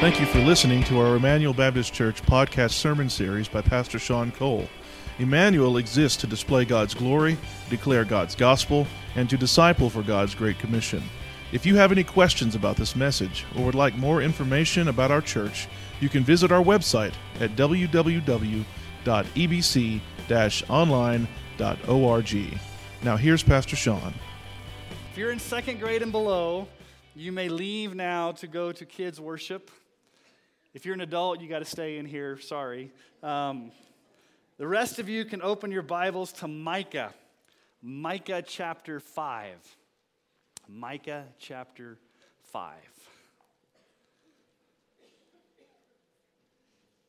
Thank you for listening to our Emmanuel Baptist Church podcast sermon series by Pastor Sean Cole. Emmanuel exists to display God's glory, declare God's gospel, and to disciple for God's Great Commission. If you have any questions about this message or would like more information about our church, you can visit our website at www.ebc-online.org. Now here's Pastor Sean. If you're in second grade and below, you may leave now to go to kids' worship. If you're an adult, you got to stay in here. Sorry. Um, the rest of you can open your Bibles to Micah, Micah chapter 5. Micah chapter 5.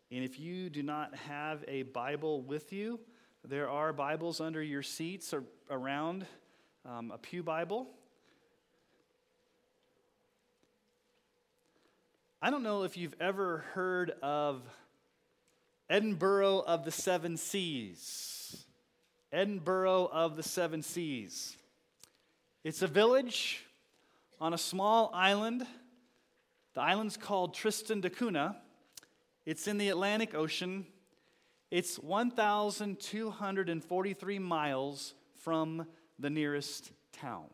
And if you do not have a Bible with you, there are Bibles under your seats or around um, a Pew Bible. I don't know if you've ever heard of Edinburgh of the Seven Seas. Edinburgh of the Seven Seas. It's a village on a small island. The island's called Tristan da Cunha. It's in the Atlantic Ocean. It's 1,243 miles from the nearest town.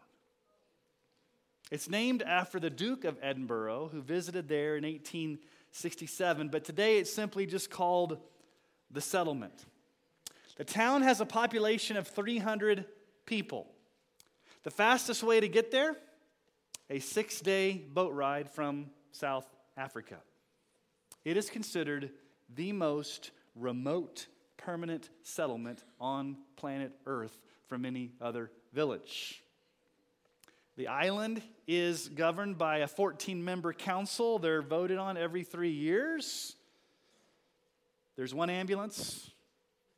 It's named after the Duke of Edinburgh, who visited there in 1867, but today it's simply just called the settlement. The town has a population of 300 people. The fastest way to get there? A six day boat ride from South Africa. It is considered the most remote permanent settlement on planet Earth from any other village. The island is governed by a 14 member council. They're voted on every three years. There's one ambulance,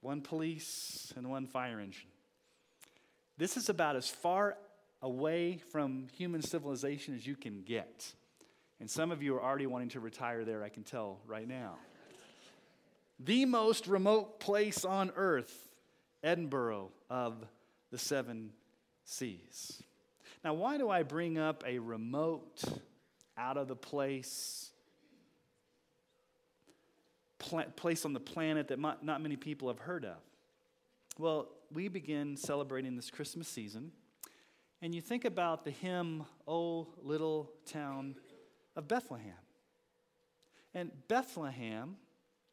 one police, and one fire engine. This is about as far away from human civilization as you can get. And some of you are already wanting to retire there, I can tell right now. the most remote place on earth, Edinburgh of the seven seas. Now, why do I bring up a remote, out of the place place on the planet that not many people have heard of? Well, we begin celebrating this Christmas season, and you think about the hymn, O Little Town of Bethlehem. And Bethlehem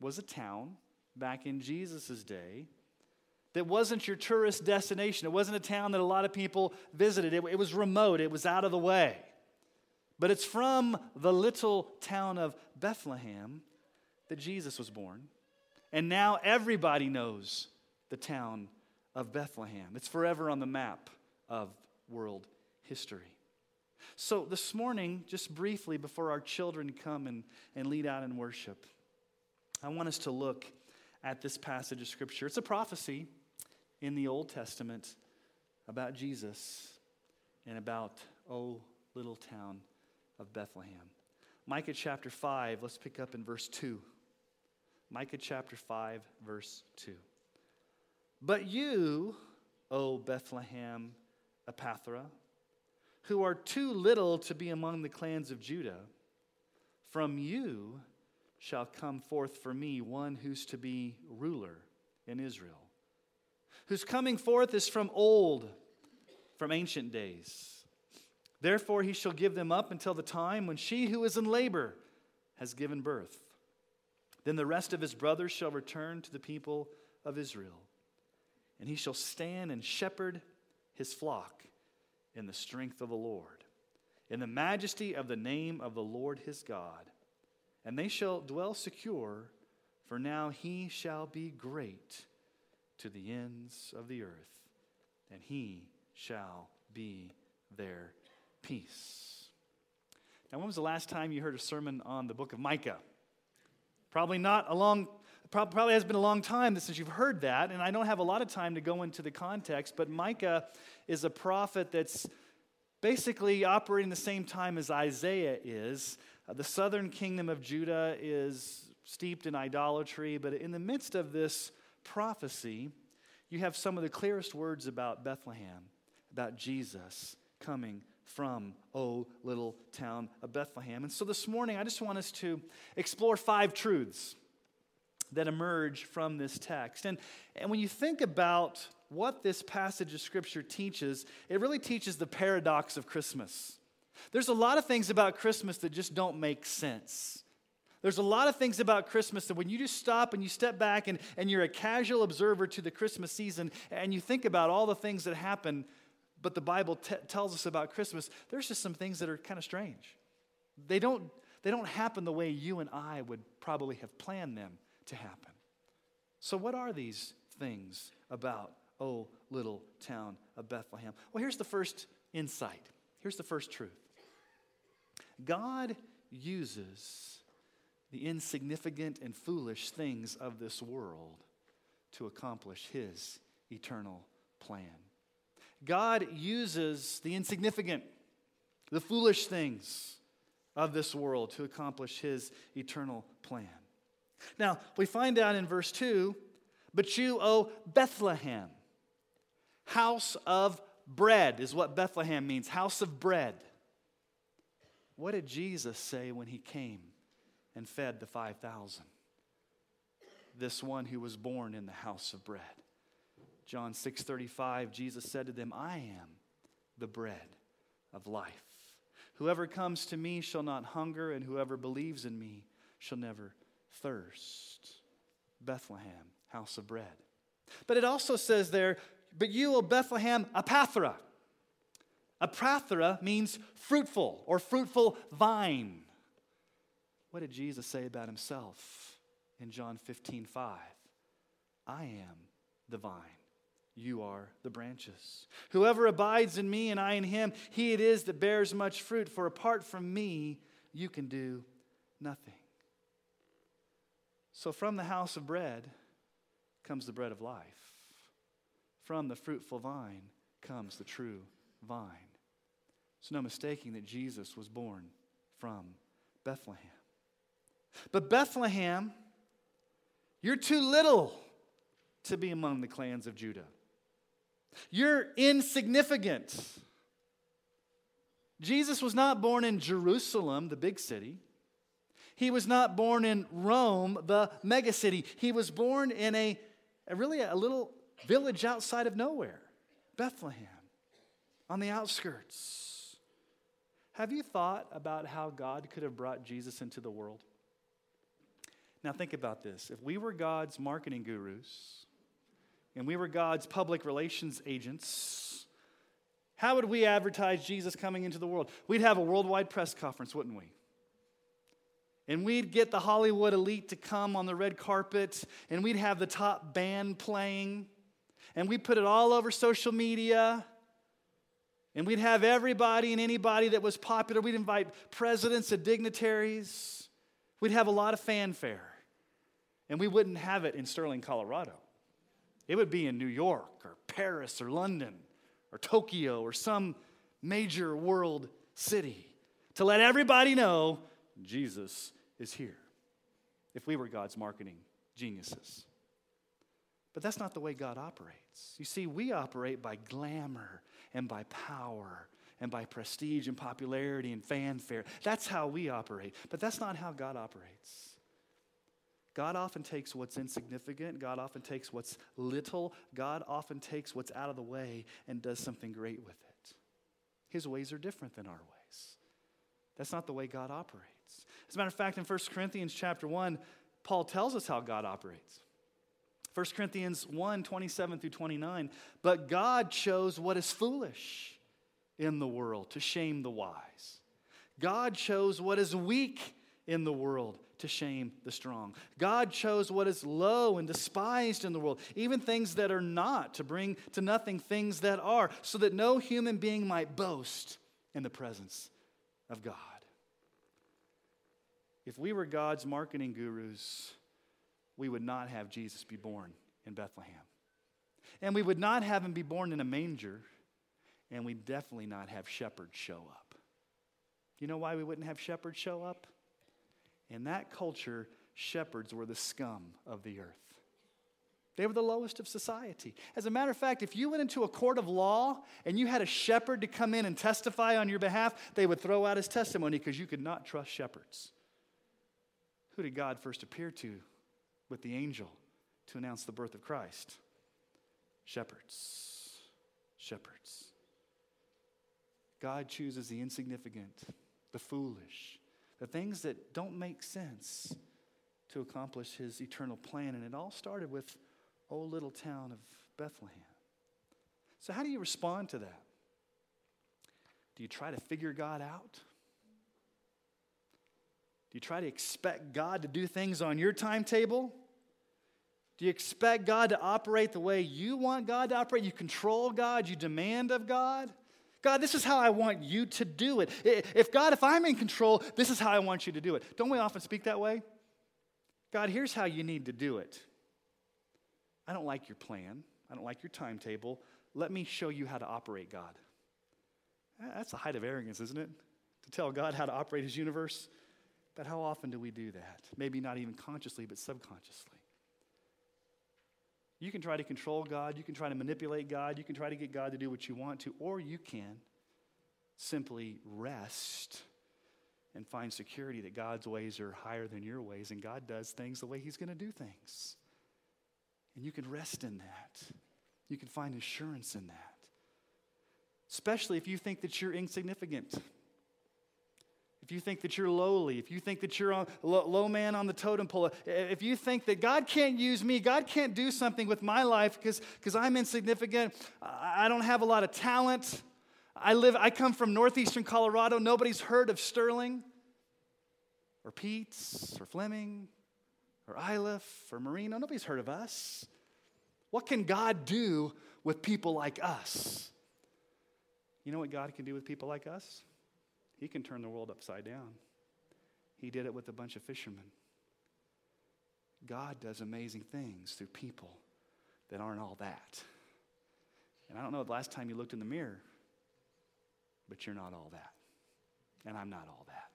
was a town back in Jesus' day that wasn't your tourist destination. It wasn't a town that a lot of people visited. It, it, was remote, it was out of the way. But it's from the little town of Bethlehem that Jesus was born. And now everybody knows the town of Bethlehem. It's forever on the map of world history. So, this morning, just briefly before our children come and, and lead out in worship, I want us to look at this passage of Scripture. It's a prophecy in the Old Testament about Jesus and about, oh, little town of Bethlehem. Micah chapter 5, let's pick up in verse 2. Micah chapter 5, verse 2. But you, O Bethlehem Ephrathah, who are too little to be among the clans of Judah, from you shall come forth for me one who's to be ruler in Israel whose coming forth is from old, from ancient days. Therefore, he shall give them up until the time when she who is in labor has given birth. Then the rest of his brothers shall return to the people of Israel, and he shall stand and shepherd his flock in the strength of the Lord, in the majesty of the name of the Lord his God. And they shall dwell secure, for now he shall be great to the ends of the earth, and he shall be their peace. Now, when was the last time you heard a sermon on the book of Micah? Probably not a long probably has been a long time since you've heard that, and I don't have a lot of time to go into the context, but Micah is a prophet that's basically operating the same time as Isaiah is. Uh, the southern kingdom of Judah is steeped in idolatry, but in the midst of this prophecy, you have some of the clearest words about Bethlehem, about Jesus coming from, oh, little town of Bethlehem. And so this morning, I just want us to explore five truths that emerge from this text. And, and when you think about what this passage of Scripture teaches, it really teaches the paradox of Christmas. There's a lot of things about Christmas that just don't make sense. There's a lot of things about Christmas that when you just stop and you step back and, and you're a casual observer to the Christmas season and you think about all the things that happen, but the Bible t- tells us about Christmas, there's just some things that are kind of strange. They don't, they don't happen the way you and I would probably have planned them to happen. So, what are these things about, oh, little town of Bethlehem? Well, here's the first insight. Here's the first truth God uses the insignificant and foolish things of this world to accomplish his eternal plan. God uses the insignificant, the foolish things of this world to accomplish his eternal plan. Now, we find out in verse 2 but you, O Bethlehem, house of bread is what Bethlehem means house of bread. What did Jesus say when he came and fed the 5,000. This one who was born in the house of bread. John 6:35 Jesus said to them, "I am the bread of life. Whoever comes to me shall not hunger, and whoever believes in me shall never thirst." Bethlehem, house of bread. But it also says there, "But you, O Bethlehem, Ephrathah." Ephrathah means fruitful or fruitful vine. What did Jesus say about himself in John 15 5? I am the vine. You are the branches. Whoever abides in me and I in him, he it is that bears much fruit, for apart from me, you can do nothing. So, from the house of bread comes the bread of life. From the fruitful vine comes the true vine. It's no mistaking that Jesus was born from Bethlehem. But Bethlehem, you're too little to be among the clans of Judah. You're insignificant. Jesus was not born in Jerusalem, the big city. He was not born in Rome, the megacity. He was born in a, a really a little village outside of nowhere, Bethlehem, on the outskirts. Have you thought about how God could have brought Jesus into the world? Now, think about this. If we were God's marketing gurus and we were God's public relations agents, how would we advertise Jesus coming into the world? We'd have a worldwide press conference, wouldn't we? And we'd get the Hollywood elite to come on the red carpet, and we'd have the top band playing, and we'd put it all over social media. And we'd have everybody and anybody that was popular. We'd invite presidents and dignitaries. We'd have a lot of fanfare. And we wouldn't have it in Sterling, Colorado. It would be in New York or Paris or London or Tokyo or some major world city to let everybody know Jesus is here. If we were God's marketing geniuses. But that's not the way God operates. You see, we operate by glamour and by power and by prestige and popularity and fanfare. That's how we operate. But that's not how God operates. God often takes what's insignificant, God often takes what's little, God often takes what's out of the way and does something great with it. His ways are different than our ways. That's not the way God operates. As a matter of fact, in 1 Corinthians chapter 1, Paul tells us how God operates. 1 Corinthians 1 27 through 29. But God chose what is foolish in the world to shame the wise. God chose what is weak in the world to shame the strong. God chose what is low and despised in the world, even things that are not, to bring to nothing things that are, so that no human being might boast in the presence of God. If we were God's marketing gurus, we would not have Jesus be born in Bethlehem. And we would not have him be born in a manger, and we'd definitely not have shepherds show up. You know why we wouldn't have shepherds show up? In that culture, shepherds were the scum of the earth. They were the lowest of society. As a matter of fact, if you went into a court of law and you had a shepherd to come in and testify on your behalf, they would throw out his testimony because you could not trust shepherds. Who did God first appear to with the angel to announce the birth of Christ? Shepherds. Shepherds. God chooses the insignificant, the foolish, the things that don't make sense to accomplish his eternal plan. And it all started with old little town of Bethlehem. So, how do you respond to that? Do you try to figure God out? Do you try to expect God to do things on your timetable? Do you expect God to operate the way you want God to operate? You control God, you demand of God? God, this is how I want you to do it. If God, if I'm in control, this is how I want you to do it. Don't we often speak that way? God, here's how you need to do it. I don't like your plan. I don't like your timetable. Let me show you how to operate God. Eh, that's the height of arrogance, isn't it? To tell God how to operate his universe. But how often do we do that? Maybe not even consciously, but subconsciously. You can try to control God, you can try to manipulate God, you can try to get God to do what you want to, or you can simply rest and find security that God's ways are higher than your ways and God does things the way He's going to do things. And you can rest in that. You can find assurance in that. Especially if you think that you're insignificant. If you think that you're lowly, if you think that you're a low man on the totem pole, if you think that God can't use me, God can't do something with my life because I'm insignificant, I don't have a lot of talent. I live, I come from northeastern Colorado. Nobody's heard of Sterling or Peetz or Fleming or Iliff or Merino. Nobody's heard of us. What can God do with people like us? You know what God can do with people like us? He can turn the world upside down. He did it with a bunch of fishermen. God does amazing things through people that aren't all that. And I don't know the last time you looked in the mirror, but you're not all that. And I'm not all that.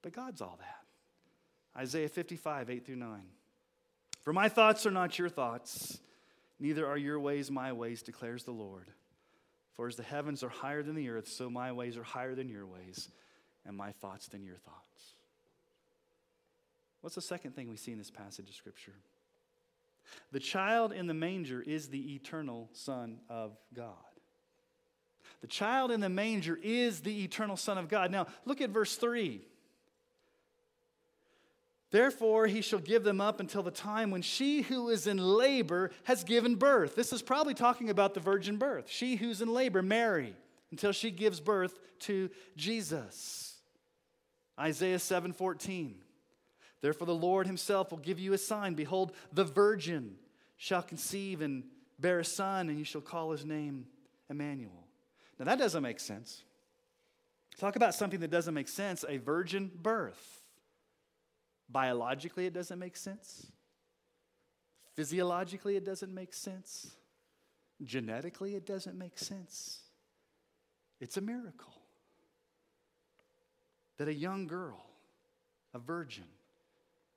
But God's all that. Isaiah 55, 8 through 9. For my thoughts are not your thoughts, neither are your ways my ways, declares the Lord. For as the heavens are higher than the earth, so my ways are higher than your ways, and my thoughts than your thoughts. What's the second thing we see in this passage of Scripture? The child in the manger is the eternal Son of God. The child in the manger is the eternal Son of God. Now, look at verse 3. Therefore, he shall give them up until the time when she who is in labor has given birth. This is probably talking about the virgin birth. She who's in labor, Mary, until she gives birth to Jesus. Isaiah 7:14. Therefore the Lord himself will give you a sign. Behold, the virgin shall conceive and bear a son, and you shall call his name Emmanuel. Now that doesn't make sense. Talk about something that doesn't make sense a virgin birth. Biologically, it doesn't make sense. Physiologically, it doesn't make sense. Genetically, it doesn't make sense. It's a miracle that a young girl, a virgin,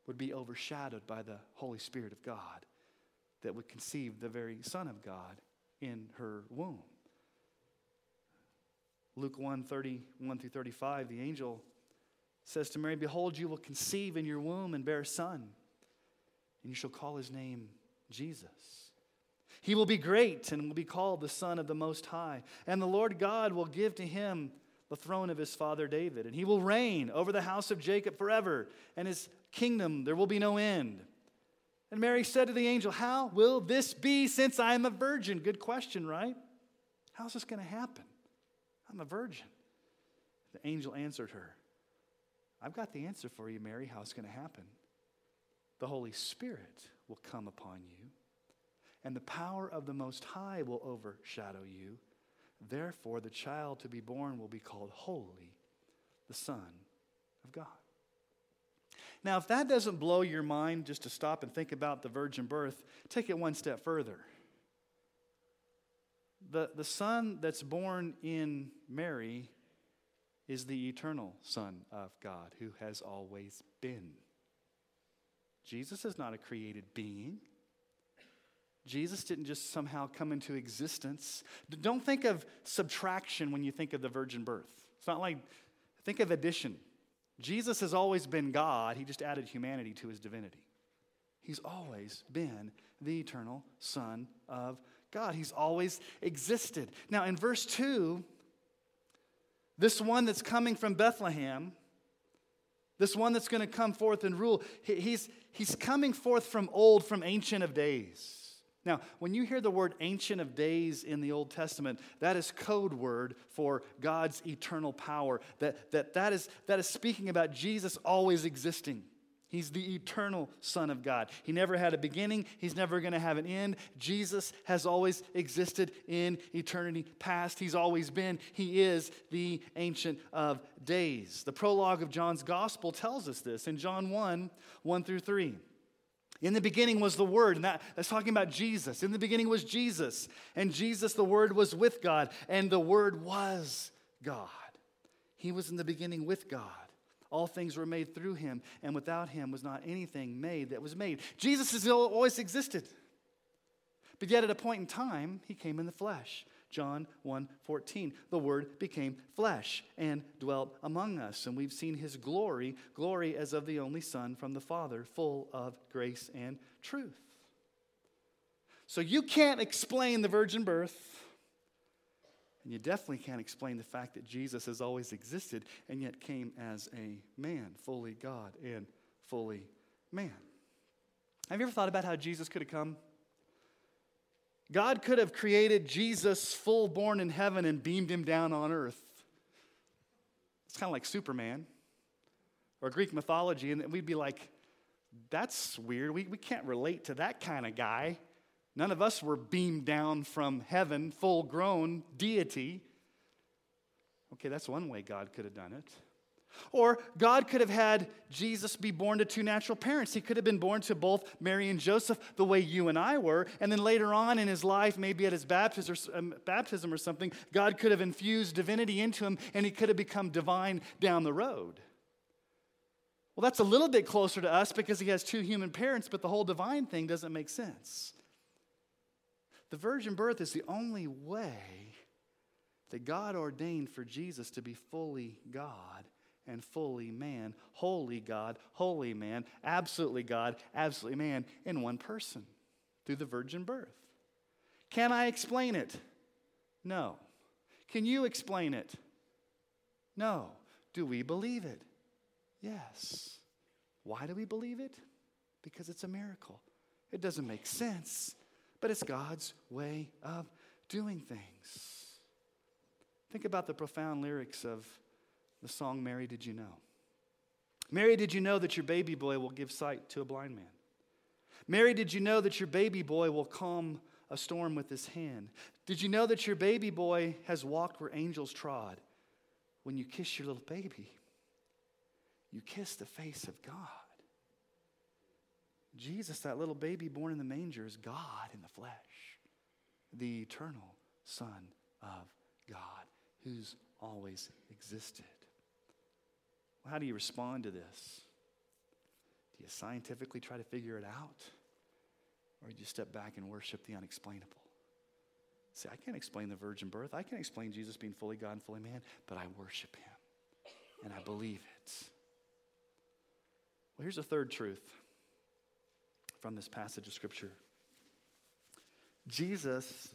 would be overshadowed by the Holy Spirit of God that would conceive the very Son of God in her womb. Luke 1 31 through 35, the angel says to Mary, Behold, you will conceive in your womb and bear a son, and you shall call his name Jesus. He will be great and will be called the Son of the Most High. And the Lord God will give to him the throne of his father David, and he will reign over the house of Jacob forever, and his kingdom there will be no end. And Mary said to the angel, How will this be since I am a virgin? Good question, right? How's this going to happen? I'm a virgin. The angel answered her, I've got the answer for you, Mary, how it's going to happen. The Holy Spirit will come upon you, and the power of the Most High will overshadow you. Therefore, the child to be born will be called Holy, the Son of God. Now, if that doesn't blow your mind just to stop and think about the virgin birth, take it one step further. The, the son that's born in Mary is the eternal Son of God who has always been. Jesus is not a created being. Jesus didn't just somehow come into existence. Don't think of subtraction when you think of the virgin birth. It's not like, think of addition. Jesus has always been God, he just added humanity to his divinity. He's always been the eternal Son of God. He's always existed. Now, in verse 2, this one that's coming from Bethlehem, this one that's going to come forth and rule, he's, he's coming forth from old, from ancient of days. Now, when you hear the word ancient of days in the Old Testament, that is code word for God's eternal power. That, that, that, is, that is speaking about Jesus always existing. He's the eternal Son of God. He never had a beginning, He's never going to have an end. Jesus has always existed in eternity past. He's always been. He is the Ancient of Days. The prologue of John's Gospel tells us this in John 1 1 through 3. In the beginning was the Word, and that, that's talking about Jesus. In the beginning was Jesus, and Jesus, the Word, was with God, and the Word was God. He was in the beginning with God. All things were made through him, and without him was not anything made that was made. Jesus has always existed. But yet, at a point in time, he came in the flesh. John 1 14. The Word became flesh and dwelt among us, and we've seen his glory, glory as of the only Son from the Father, full of grace and truth. So you can't explain the virgin birth, and you definitely can't explain the fact that Jesus has always existed and yet came as a man, fully God and fully man. Have you ever thought about how Jesus could have come? God could have created Jesus full born in heaven and beamed him down on earth. It's kind of like Superman or Greek mythology, and we'd be like, that's weird. We, we can't relate to that kind of guy. None of us were beamed down from heaven, full grown deity. Okay, that's one way God could have done it. Or God could have had Jesus be born to two natural parents. He could have been born to both Mary and Joseph the way you and I were. And then later on in his life, maybe at his um, baptism or something, God could have infused divinity into him and he could have become divine down the road. Well, that's a little bit closer to us because he has two human parents, but the whole divine thing doesn't make sense. The virgin birth is the only way that God ordained for Jesus to be fully God and fully man, holy God, holy man, absolutely God, absolutely man in one person through the virgin birth. Can I explain it? No. Can you explain it? No. Do we believe it? Yes. Why do we believe it? Because it's a miracle. It doesn't make sense, but it's God's way of doing things. Think about the profound lyrics of the song, Mary, Did You Know? Mary, did you know that your baby boy will give sight to a blind man? Mary, did you know that your baby boy will calm a storm with his hand? Did you know that your baby boy has walked where angels trod? When you kiss your little baby, you kiss the face of God. Jesus, that little baby born in the manger, is God in the flesh, the eternal Son of God, who's always existed. Well, how do you respond to this? Do you scientifically try to figure it out? Or do you step back and worship the unexplainable? Say, I can't explain the virgin birth. I can't explain Jesus being fully God and fully man, but I worship him and I believe it. Well, here's a third truth from this passage of Scripture Jesus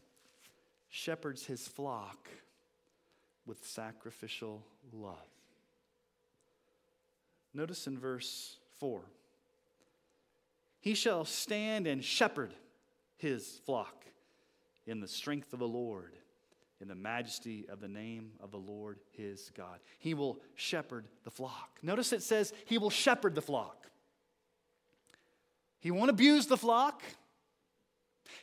shepherds his flock with sacrificial love. Notice in verse 4 He shall stand and shepherd his flock in the strength of the Lord, in the majesty of the name of the Lord his God. He will shepherd the flock. Notice it says he will shepherd the flock. He won't abuse the flock.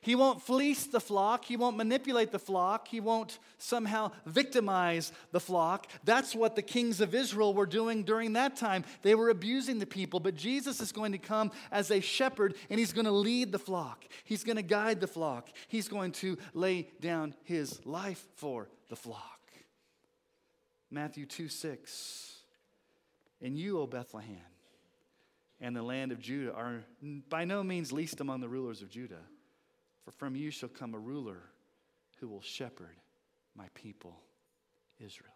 He won't fleece the flock. He won't manipulate the flock. He won't somehow victimize the flock. That's what the kings of Israel were doing during that time. They were abusing the people. But Jesus is going to come as a shepherd and he's going to lead the flock. He's going to guide the flock. He's going to lay down his life for the flock. Matthew 2 6. And you, O Bethlehem, and the land of Judah are by no means least among the rulers of Judah. For from you shall come a ruler who will shepherd my people, Israel.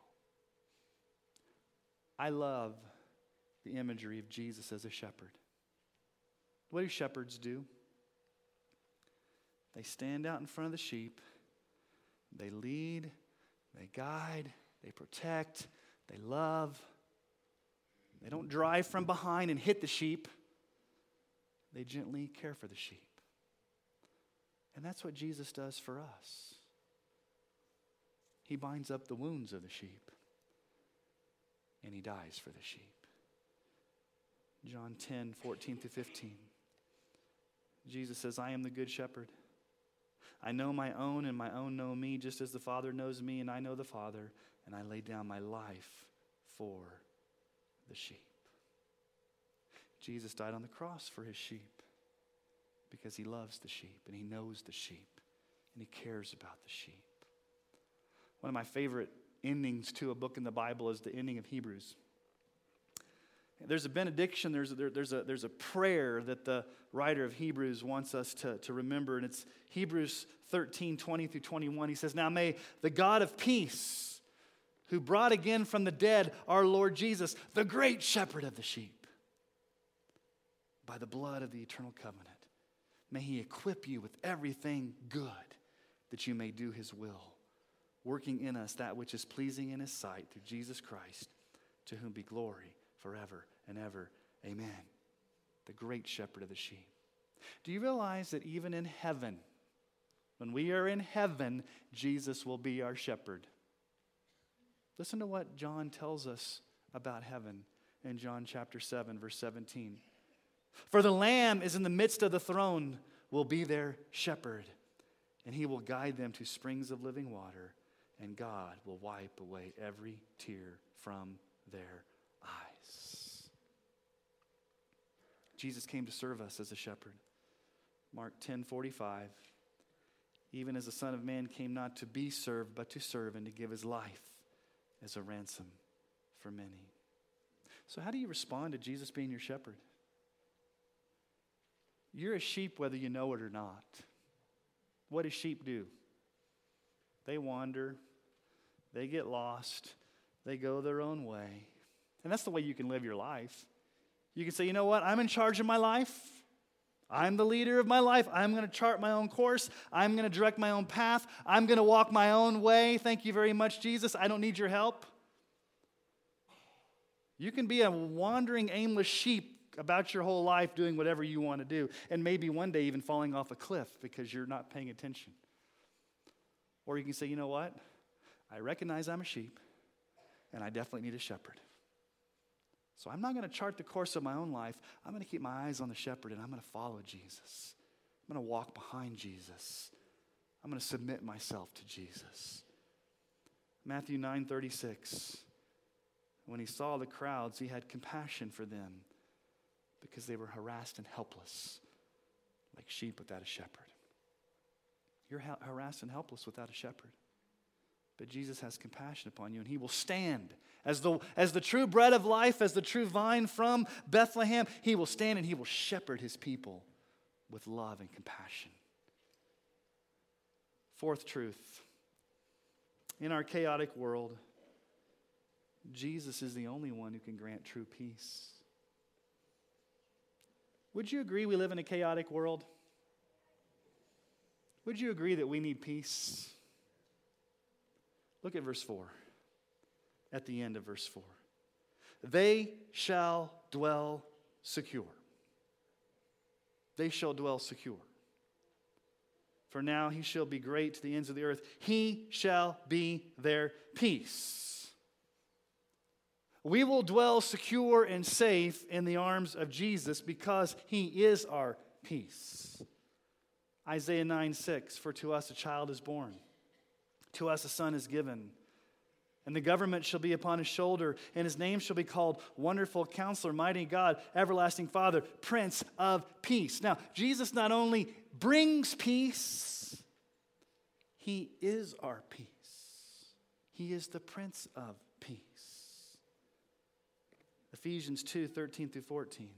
I love the imagery of Jesus as a shepherd. What do shepherds do? They stand out in front of the sheep, they lead, they guide, they protect, they love. They don't drive from behind and hit the sheep. They gently care for the sheep. And that's what Jesus does for us. He binds up the wounds of the sheep and he dies for the sheep. John 10, 14 through 15. Jesus says, I am the good shepherd. I know my own, and my own know me, just as the Father knows me, and I know the Father, and I lay down my life for the sheep. Jesus died on the cross for his sheep because he loves the sheep, and he knows the sheep, and he cares about the sheep. One of my favorite endings to a book in the Bible is the ending of Hebrews. There's a benediction, there's a, there, there's, a, there's a prayer that the writer of Hebrews wants us to, to remember, and it's Hebrews 13 20 through 21. He says, Now may the God of peace, who brought again from the dead our Lord Jesus, the great shepherd of the sheep, by the blood of the eternal covenant, may he equip you with everything good that you may do his will, working in us that which is pleasing in his sight through Jesus Christ, to whom be glory forever and ever. Amen. The great shepherd of the sheep. Do you realize that even in heaven, when we are in heaven, Jesus will be our shepherd? Listen to what John tells us about heaven in John chapter 7, verse 17. For the Lamb is in the midst of the throne, will be their shepherd, and he will guide them to springs of living water, and God will wipe away every tear from their eyes. Jesus came to serve us as a shepherd. Mark 10 45. Even as the Son of Man came not to be served, but to serve and to give his life as a ransom for many. So, how do you respond to Jesus being your shepherd? You're a sheep whether you know it or not. What do sheep do? They wander, they get lost, they go their own way. And that's the way you can live your life. You can say, you know what? I'm in charge of my life. I'm the leader of my life. I'm going to chart my own course. I'm going to direct my own path. I'm going to walk my own way. Thank you very much, Jesus. I don't need your help. You can be a wandering, aimless sheep about your whole life doing whatever you want to do, and maybe one day even falling off a cliff because you're not paying attention. Or you can say, you know what? I recognize I'm a sheep, and I definitely need a shepherd. So I'm not going to chart the course of my own life. I'm going to keep my eyes on the shepherd and I'm going to follow Jesus. I'm going to walk behind Jesus. I'm going to submit myself to Jesus. Matthew 9:36 When he saw the crowds, he had compassion for them because they were harassed and helpless like sheep without a shepherd. You're harassed and helpless without a shepherd. But Jesus has compassion upon you, and he will stand as the, as the true bread of life, as the true vine from Bethlehem. He will stand and he will shepherd his people with love and compassion. Fourth truth in our chaotic world, Jesus is the only one who can grant true peace. Would you agree we live in a chaotic world? Would you agree that we need peace? Look at verse 4, at the end of verse 4. They shall dwell secure. They shall dwell secure. For now he shall be great to the ends of the earth. He shall be their peace. We will dwell secure and safe in the arms of Jesus because he is our peace. Isaiah 9 6 For to us a child is born to us a son is given. And the government shall be upon his shoulder, and his name shall be called Wonderful Counselor, Mighty God, Everlasting Father, Prince of Peace. Now, Jesus not only brings peace, he is our peace. He is the Prince of Peace. Ephesians 2 13 through 14.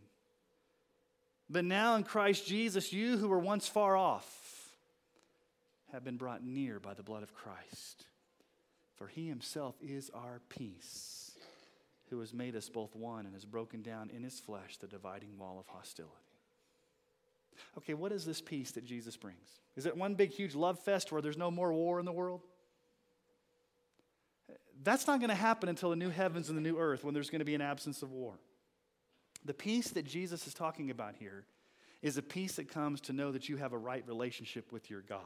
But now in Christ Jesus, you who were once far off, have been brought near by the blood of Christ. For he himself is our peace, who has made us both one and has broken down in his flesh the dividing wall of hostility. Okay, what is this peace that Jesus brings? Is it one big, huge love fest where there's no more war in the world? That's not going to happen until the new heavens and the new earth when there's going to be an absence of war. The peace that Jesus is talking about here is a peace that comes to know that you have a right relationship with your God.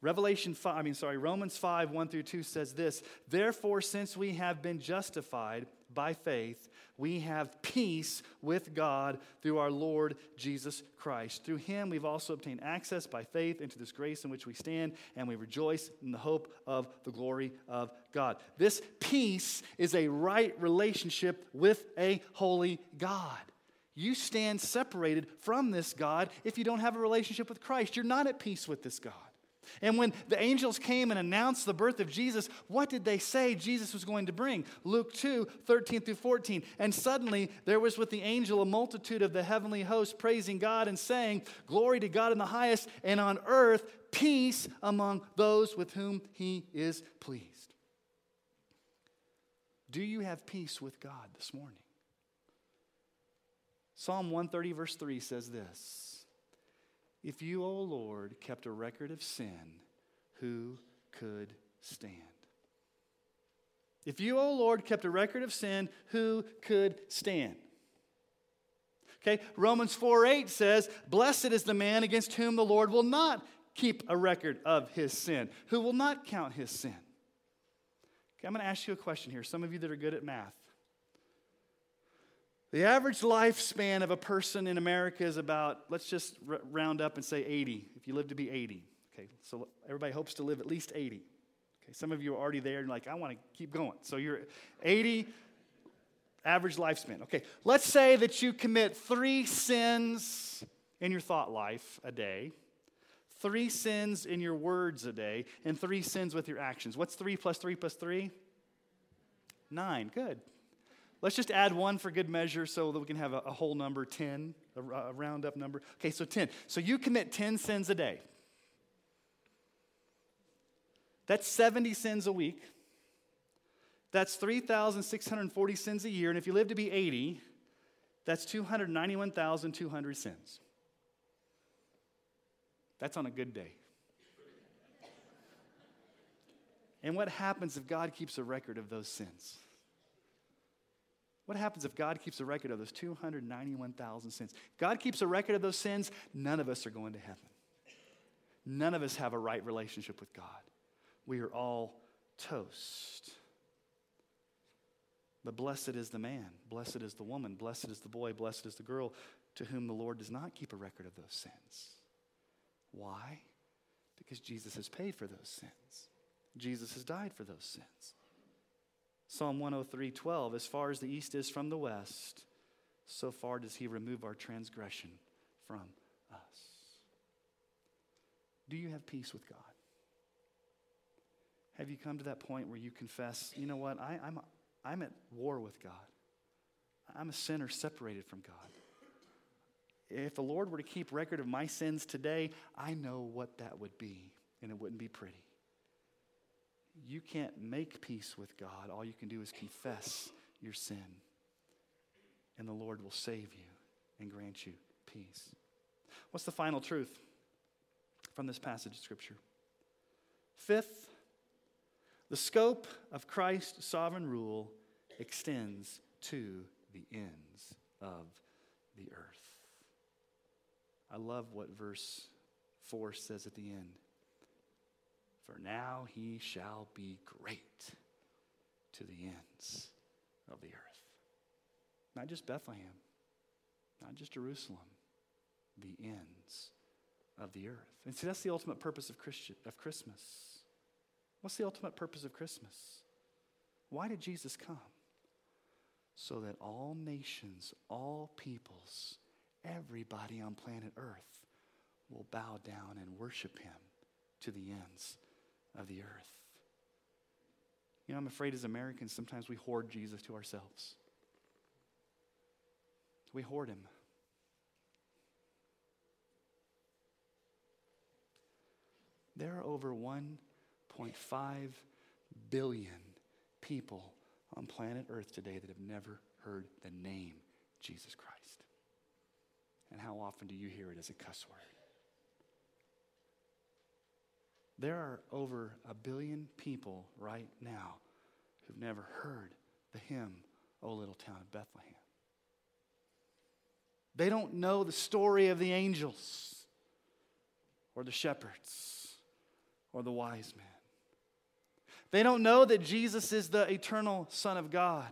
Revelation 5, I mean, sorry, Romans 5, 1 through 2 says this Therefore, since we have been justified by faith, we have peace with God through our Lord Jesus Christ. Through him, we've also obtained access by faith into this grace in which we stand, and we rejoice in the hope of the glory of God. This peace is a right relationship with a holy God. You stand separated from this God if you don't have a relationship with Christ. You're not at peace with this God. And when the angels came and announced the birth of Jesus, what did they say Jesus was going to bring? Luke 2 13 through 14. And suddenly there was with the angel a multitude of the heavenly host praising God and saying, Glory to God in the highest, and on earth peace among those with whom he is pleased. Do you have peace with God this morning? Psalm 130, verse 3 says this. If you, O Lord, kept a record of sin, who could stand? If you, O Lord, kept a record of sin, who could stand? Okay, Romans 4 8 says, Blessed is the man against whom the Lord will not keep a record of his sin, who will not count his sin. Okay, I'm going to ask you a question here. Some of you that are good at math. The average lifespan of a person in America is about, let's just r- round up and say 80, if you live to be 80. Okay, so everybody hopes to live at least 80. Okay, some of you are already there and like, I want to keep going. So you're 80 average lifespan. Okay, let's say that you commit three sins in your thought life a day, three sins in your words a day, and three sins with your actions. What's three plus three plus three? Nine. Good. Let's just add one for good measure so that we can have a, a whole number 10, a, a number. Okay, so 10. So you commit 10 sins a day. That's 70 sins a week. That's 3,640 sins a year. And if you live to be 80, that's 291,200 sins. That's on a good day. And what happens if God keeps a record of those sins? What happens if God keeps a record of those 291,000 sins? God keeps a record of those sins, none of us are going to heaven. None of us have a right relationship with God. We are all toast. But blessed is the man, blessed is the woman, blessed is the boy, blessed is the girl to whom the Lord does not keep a record of those sins. Why? Because Jesus has paid for those sins. Jesus has died for those sins. Psalm 103 12, as far as the east is from the west, so far does he remove our transgression from us. Do you have peace with God? Have you come to that point where you confess, you know what, I, am I'm, I'm at war with God? I'm a sinner separated from God. If the Lord were to keep record of my sins today, I know what that would be, and it wouldn't be pretty you can't make peace with God. All you can do is confess your sin, and the Lord will save you and grant you peace. What's the final truth from this passage of Scripture? Fifth, the scope of Christ's sovereign rule extends to the ends of the earth. I love what verse 4 says at the end. For now he shall be great to the ends of the earth. Not just Bethlehem, not just Jerusalem, the ends of the earth. And see, that's the ultimate purpose of, Christian, of Christmas. What's the ultimate purpose of Christmas? Why did Jesus come? So that all nations, all peoples, everybody on planet Earth will bow down and worship him to the ends of the earth. You know, I'm afraid as Americans, sometimes we hoard Jesus to ourselves. We hoard him. There are over 1.5 billion people on planet Earth today that have never heard the name Jesus Christ. And how often do you hear it as a cuss word? There are over a billion people right now who've never heard the hymn, O Little Town of Bethlehem. They don't know the story of the angels or the shepherds or the wise men. They don't know that Jesus is the eternal Son of God.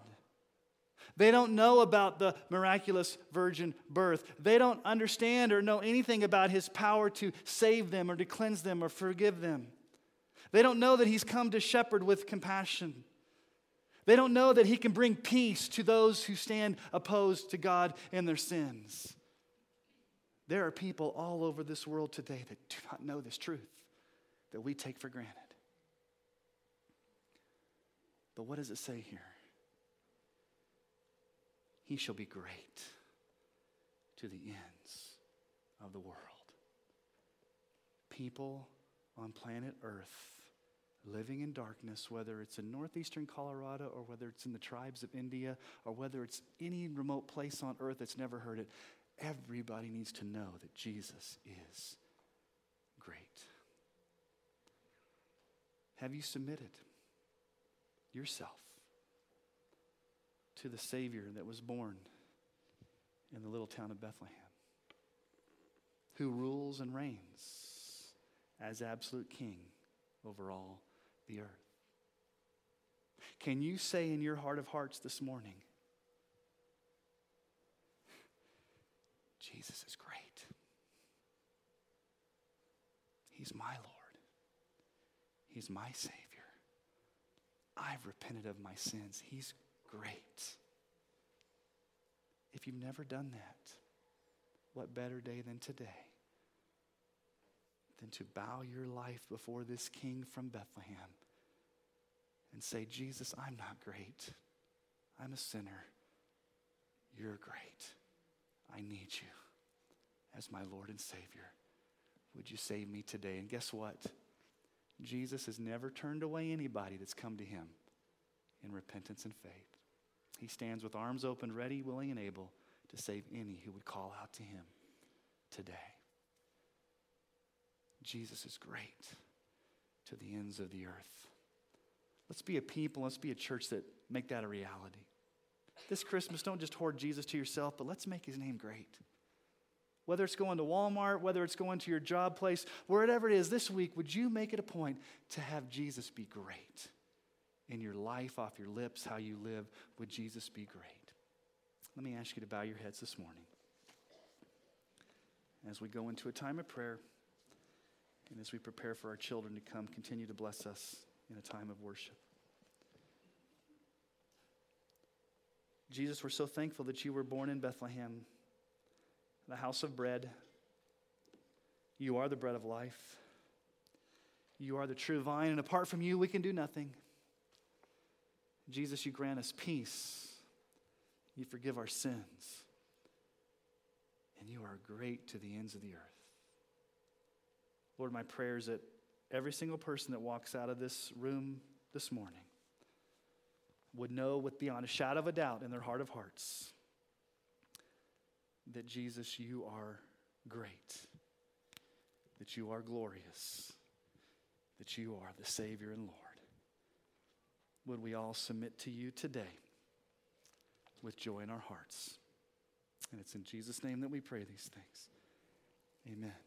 They don't know about the miraculous virgin birth. They don't understand or know anything about his power to save them or to cleanse them or forgive them. They don't know that he's come to shepherd with compassion. They don't know that he can bring peace to those who stand opposed to God in their sins. There are people all over this world today that do not know this truth that we take for granted. But what does it say here? He shall be great to the ends of the world. People on planet Earth living in darkness, whether it's in northeastern Colorado or whether it's in the tribes of India or whether it's any remote place on earth that's never heard it, everybody needs to know that Jesus is great. Have you submitted yourself to the Savior that was born in the little town of Bethlehem, who rules and reigns as absolute king over all the earth? Can you say in your heart of hearts this morning, Jesus is great. He's my Lord. He's my Savior. I've repented of my sins. He's great. If you've never done that, what better day than today than to bow your life before this King from Bethlehem and say, Jesus, I'm not great. I'm a sinner. You're great. I need you as my Lord and Savior. Would you save me today? And guess what? Jesus has never turned away anybody that's come to him in repentance and faith. He stands with arms open, ready, willing, and able to save any who would call out to him today. Jesus is great to the ends of the earth. Let's be a people, let's be a church that make that a reality. This Christmas, don't just hoard Jesus to yourself, but let's make his name great. Whether it's going to Walmart, whether it's going to your job place, wherever it is this week, would you make it a point to have Jesus be great in your life, off your lips, how you live? Would Jesus be great? Let me ask you to bow your heads this morning as we go into a time of prayer and as we prepare for our children to come continue to bless us in a time of worship. Jesus, we're so thankful that you were born in Bethlehem, the house of bread. You are the bread of life. You are the true vine, and apart from you, we can do nothing. Jesus, you grant us peace. You forgive our sins. And you are great to the ends of the earth. Lord, my prayer is that every single person that walks out of this room this morning would know with beyond a shadow of a doubt in their heart of hearts that Jesus, you are great, that you are glorious, that you are the Savior and Lord. Would we all submit to you today with joy in our hearts? And it's in Jesus' name that we pray these things. Amen.